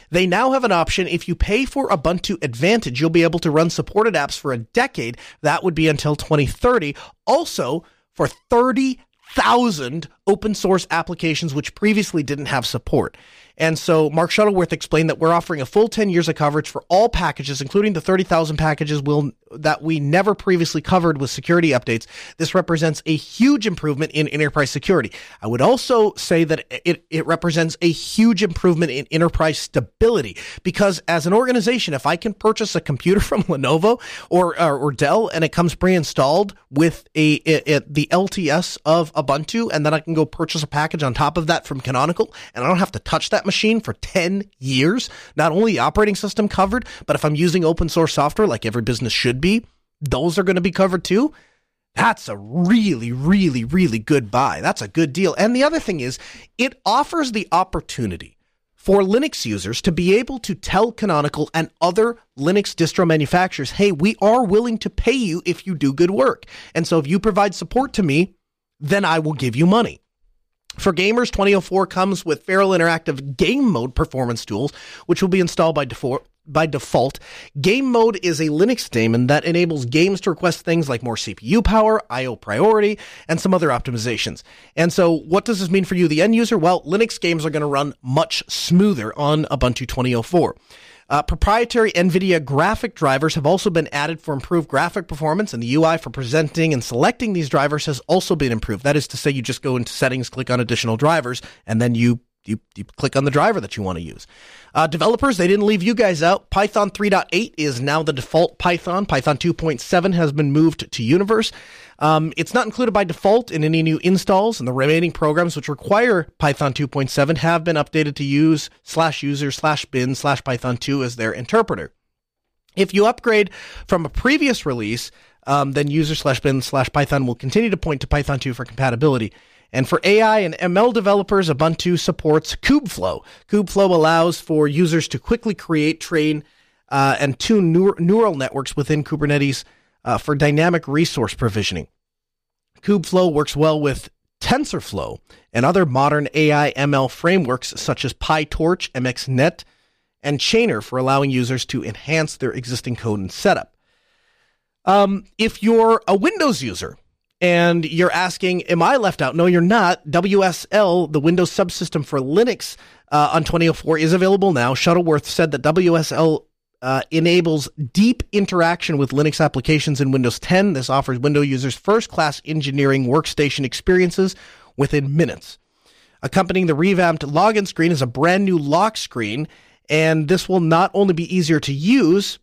S1: they now have an option. If you pay for Ubuntu Advantage, you'll be able to run supported apps for a decade. That would be until 2030. Also, for 30 thousand open source applications which previously didn't have support. And so Mark Shuttleworth explained that we're offering a full 10 years of coverage for all packages, including the 30,000 packages will, that we never previously covered with security updates. This represents a huge improvement in enterprise security. I would also say that it, it represents a huge improvement in enterprise stability because as an organization, if I can purchase a computer from Lenovo or, or, or Dell and it comes pre-installed with a, a, a, the LTS of Ubuntu, and then I can go purchase a package on top of that from Canonical, and I don't have to touch that machine for 10 years. Not only operating system covered, but if I'm using open source software like every business should be, those are going to be covered too. That's a really, really, really good buy. That's a good deal. And the other thing is, it offers the opportunity for Linux users to be able to tell Canonical and other Linux distro manufacturers, hey, we are willing to pay you if you do good work. And so if you provide support to me, then I will give you money. For gamers, 2004 comes with Feral Interactive Game Mode performance tools, which will be installed by default. By default, game mode is a Linux daemon that enables games to request things like more CPU power, IO priority, and some other optimizations. And so, what does this mean for you, the end user? Well, Linux games are going to run much smoother on Ubuntu 2004. Uh, proprietary NVIDIA graphic drivers have also been added for improved graphic performance, and the UI for presenting and selecting these drivers has also been improved. That is to say, you just go into settings, click on additional drivers, and then you you, you click on the driver that you want to use. Uh, developers, they didn't leave you guys out. Python 3.8 is now the default Python. Python 2.7 has been moved to Universe. Um, it's not included by default in any new installs, and the remaining programs which require Python 2.7 have been updated to use slash user slash bin slash Python 2 as their interpreter. If you upgrade from a previous release, um, then user slash bin slash Python will continue to point to Python 2 for compatibility. And for AI and ML developers, Ubuntu supports Kubeflow. Kubeflow allows for users to quickly create, train, uh, and tune neural networks within Kubernetes uh, for dynamic resource provisioning. Kubeflow works well with TensorFlow and other modern AI ML frameworks such as PyTorch, MXNet, and Chainer for allowing users to enhance their existing code and setup. Um, if you're a Windows user, and you're asking, am I left out? No, you're not. WSL, the Windows subsystem for Linux uh, on 2004, is available now. Shuttleworth said that WSL uh, enables deep interaction with Linux applications in Windows 10. This offers Windows users first class engineering workstation experiences within minutes. Accompanying the revamped login screen is a brand new lock screen, and this will not only be easier to use,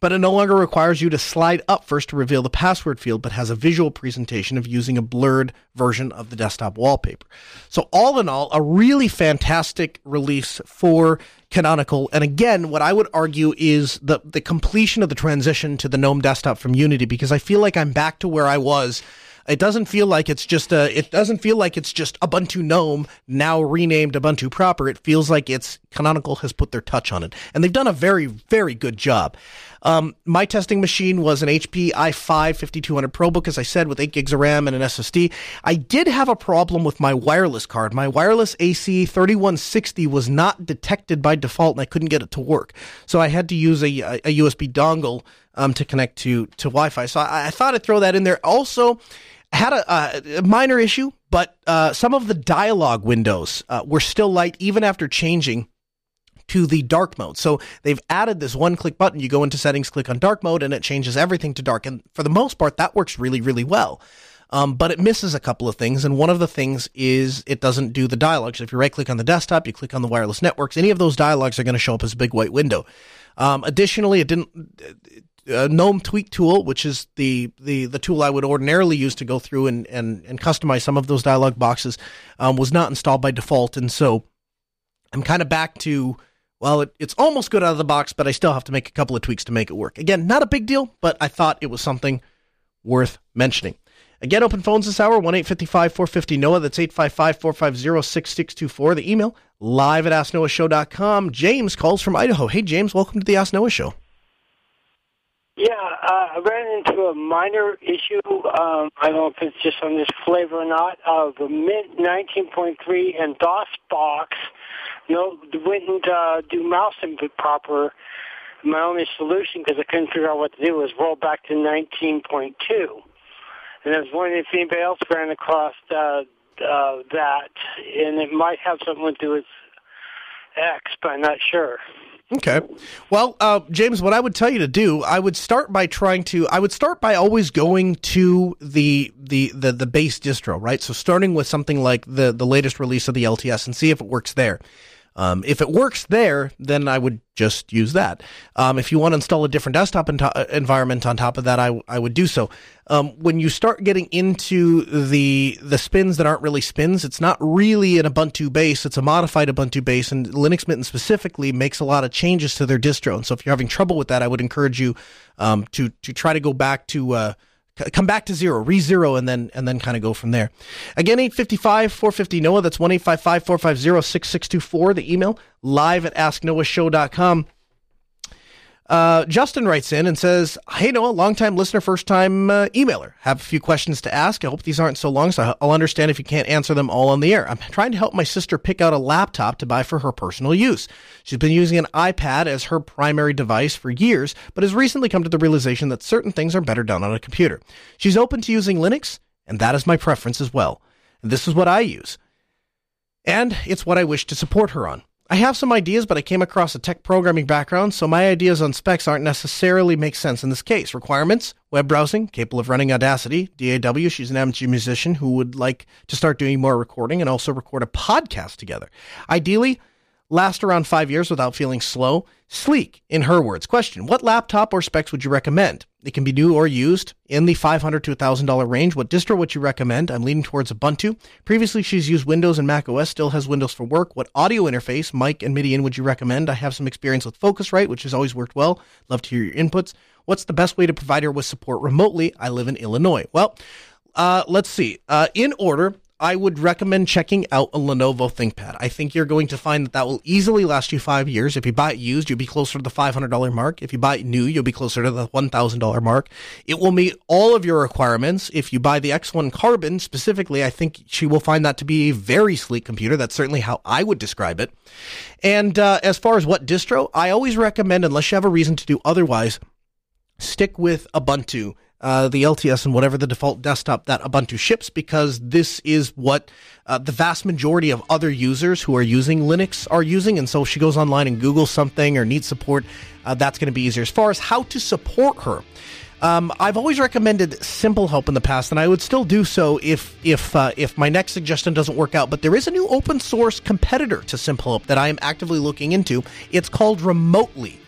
S1: but it no longer requires you to slide up first to reveal the password field, but has a visual presentation of using a blurred version of the desktop wallpaper. So all in all, a really fantastic release for Canonical. And again, what I would argue is the, the completion of the transition to the GNOME desktop from Unity, because I feel like I'm back to where I was it doesn't feel like it's just a. It doesn't feel like it's just Ubuntu GNOME now renamed Ubuntu proper. It feels like it's Canonical has put their touch on it, and they've done a very very good job. Um, my testing machine was an HP i5 5200 ProBook, as I said, with 8 gigs of RAM and an SSD. I did have a problem with my wireless card. My wireless AC 3160 was not detected by default, and I couldn't get it to work. So I had to use a, a USB dongle um, to connect to to Wi-Fi. So I, I, thought I'd throw that in there. Also, had a, a minor issue, but uh, some of the dialogue windows uh, were still light even after changing to the dark mode. So they've added this one click button. You go into settings, click on dark mode, and it changes everything to dark. And for the most part, that works really, really well. Um, but it misses a couple of things. And one of the things is it doesn't do the dialogues. If you right click on the desktop, you click on the wireless networks, any of those dialogues are going to show up as a big white window. Um, additionally, it didn't, uh, GNOME Tweak Tool, which is the, the, the tool I would ordinarily use to go through and, and, and customize some of those dialog boxes, um, was not installed by default. And so I'm kind of back to well, it, it's almost good out of the box, but I still have to make a couple of tweaks to make it work. Again, not a big deal, but I thought it was something worth mentioning. Again, open phones this hour, 1 450 NOAH. That's 855 450 6624. The email, live at asknoahshow.com. James calls from Idaho. Hey, James, welcome to the Ask Noah Show.
S4: Yeah, uh, I ran into a minor issue. Um, I don't know if it's just on this flavor or not. Of the Mint 19.3 and DOS box no, wouldn't uh, do mouse input proper. My only solution, because I couldn't figure out what to do, was roll back to 19.2. And I was wondering if anybody else ran across uh, uh, that, and it might have something to do with X, but I'm not sure.
S1: Okay. Well, uh, James, what I would tell you to do, I would start by trying to, I would start by always going to the, the, the, the base distro, right? So starting with something like the, the latest release of the LTS and see if it works there. Um, if it works there, then I would just use that. Um, if you want to install a different desktop environment on top of that, I, I would do so. Um, when you start getting into the the spins that aren't really spins, it's not really an Ubuntu base; it's a modified Ubuntu base, and Linux Mint specifically makes a lot of changes to their distro. And so, if you're having trouble with that, I would encourage you um, to to try to go back to uh, come back to zero, re-zero, and then and then kind of go from there. Again, 855 450 Noah. That's 1 450 6624. The email live at asknoahshow.com. Uh, Justin writes in and says, Hey, Noah, longtime listener, first time uh, emailer. Have a few questions to ask. I hope these aren't so long, so I'll understand if you can't answer them all on the air. I'm trying to help my sister pick out a laptop to buy for her personal use. She's been using an iPad as her primary device for years, but has recently come to the realization that certain things are better done on a computer. She's open to using Linux, and that is my preference as well. And this is what I use. And it's what I wish to support her on. I have some ideas, but I came across a tech programming background, so my ideas on specs aren't necessarily make sense in this case. Requirements, web browsing, capable of running Audacity, DAW, she's an amateur musician who would like to start doing more recording and also record a podcast together. Ideally, last around five years without feeling slow. Sleek, in her words. Question What laptop or specs would you recommend? It can be new or used in the 500 to $1,000 range. What distro would you recommend? I'm leaning towards Ubuntu. Previously, she's used Windows and Mac OS, still has Windows for work. What audio interface, mic and MIDI in, would you recommend? I have some experience with Focusrite, which has always worked well. Love to hear your inputs. What's the best way to provide her with support remotely? I live in Illinois. Well, uh, let's see. Uh, in order, I would recommend checking out a Lenovo ThinkPad. I think you're going to find that that will easily last you five years. If you buy it used, you'll be closer to the $500 mark. If you buy it new, you'll be closer to the $1,000 mark. It will meet all of your requirements. If you buy the X1 Carbon specifically, I think she will find that to be a very sleek computer. That's certainly how I would describe it. And uh, as far as what distro, I always recommend, unless you have a reason to do otherwise, stick with Ubuntu uh, the LTS and whatever the default desktop that Ubuntu ships because this is what uh, the vast majority of other users who are using Linux are using. And so if she goes online and Googles something or needs support, uh, that's going to be easier. As far as how to support her, um, I've always recommended Simple Help in the past, and I would still do so if if uh, if my next suggestion doesn't work out. But there is a new open source competitor to Simple Help that I am actively looking into. It's called Remotely,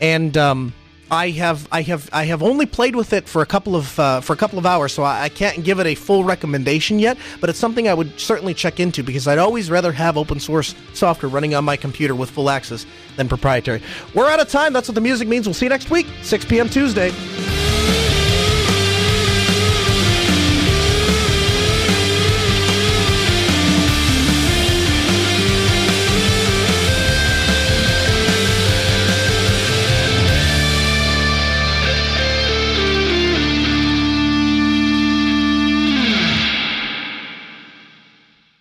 S1: and um, I have I have I have only played with it for a couple of uh, for a couple of hours, so I, I, can't give it a full recommendation yet. But it's something I would certainly check into because I'd always rather have open source software running on my computer with full access than proprietary. We're out of time. That's what the music means. We'll see you next week, 6 p.m. Tuesday.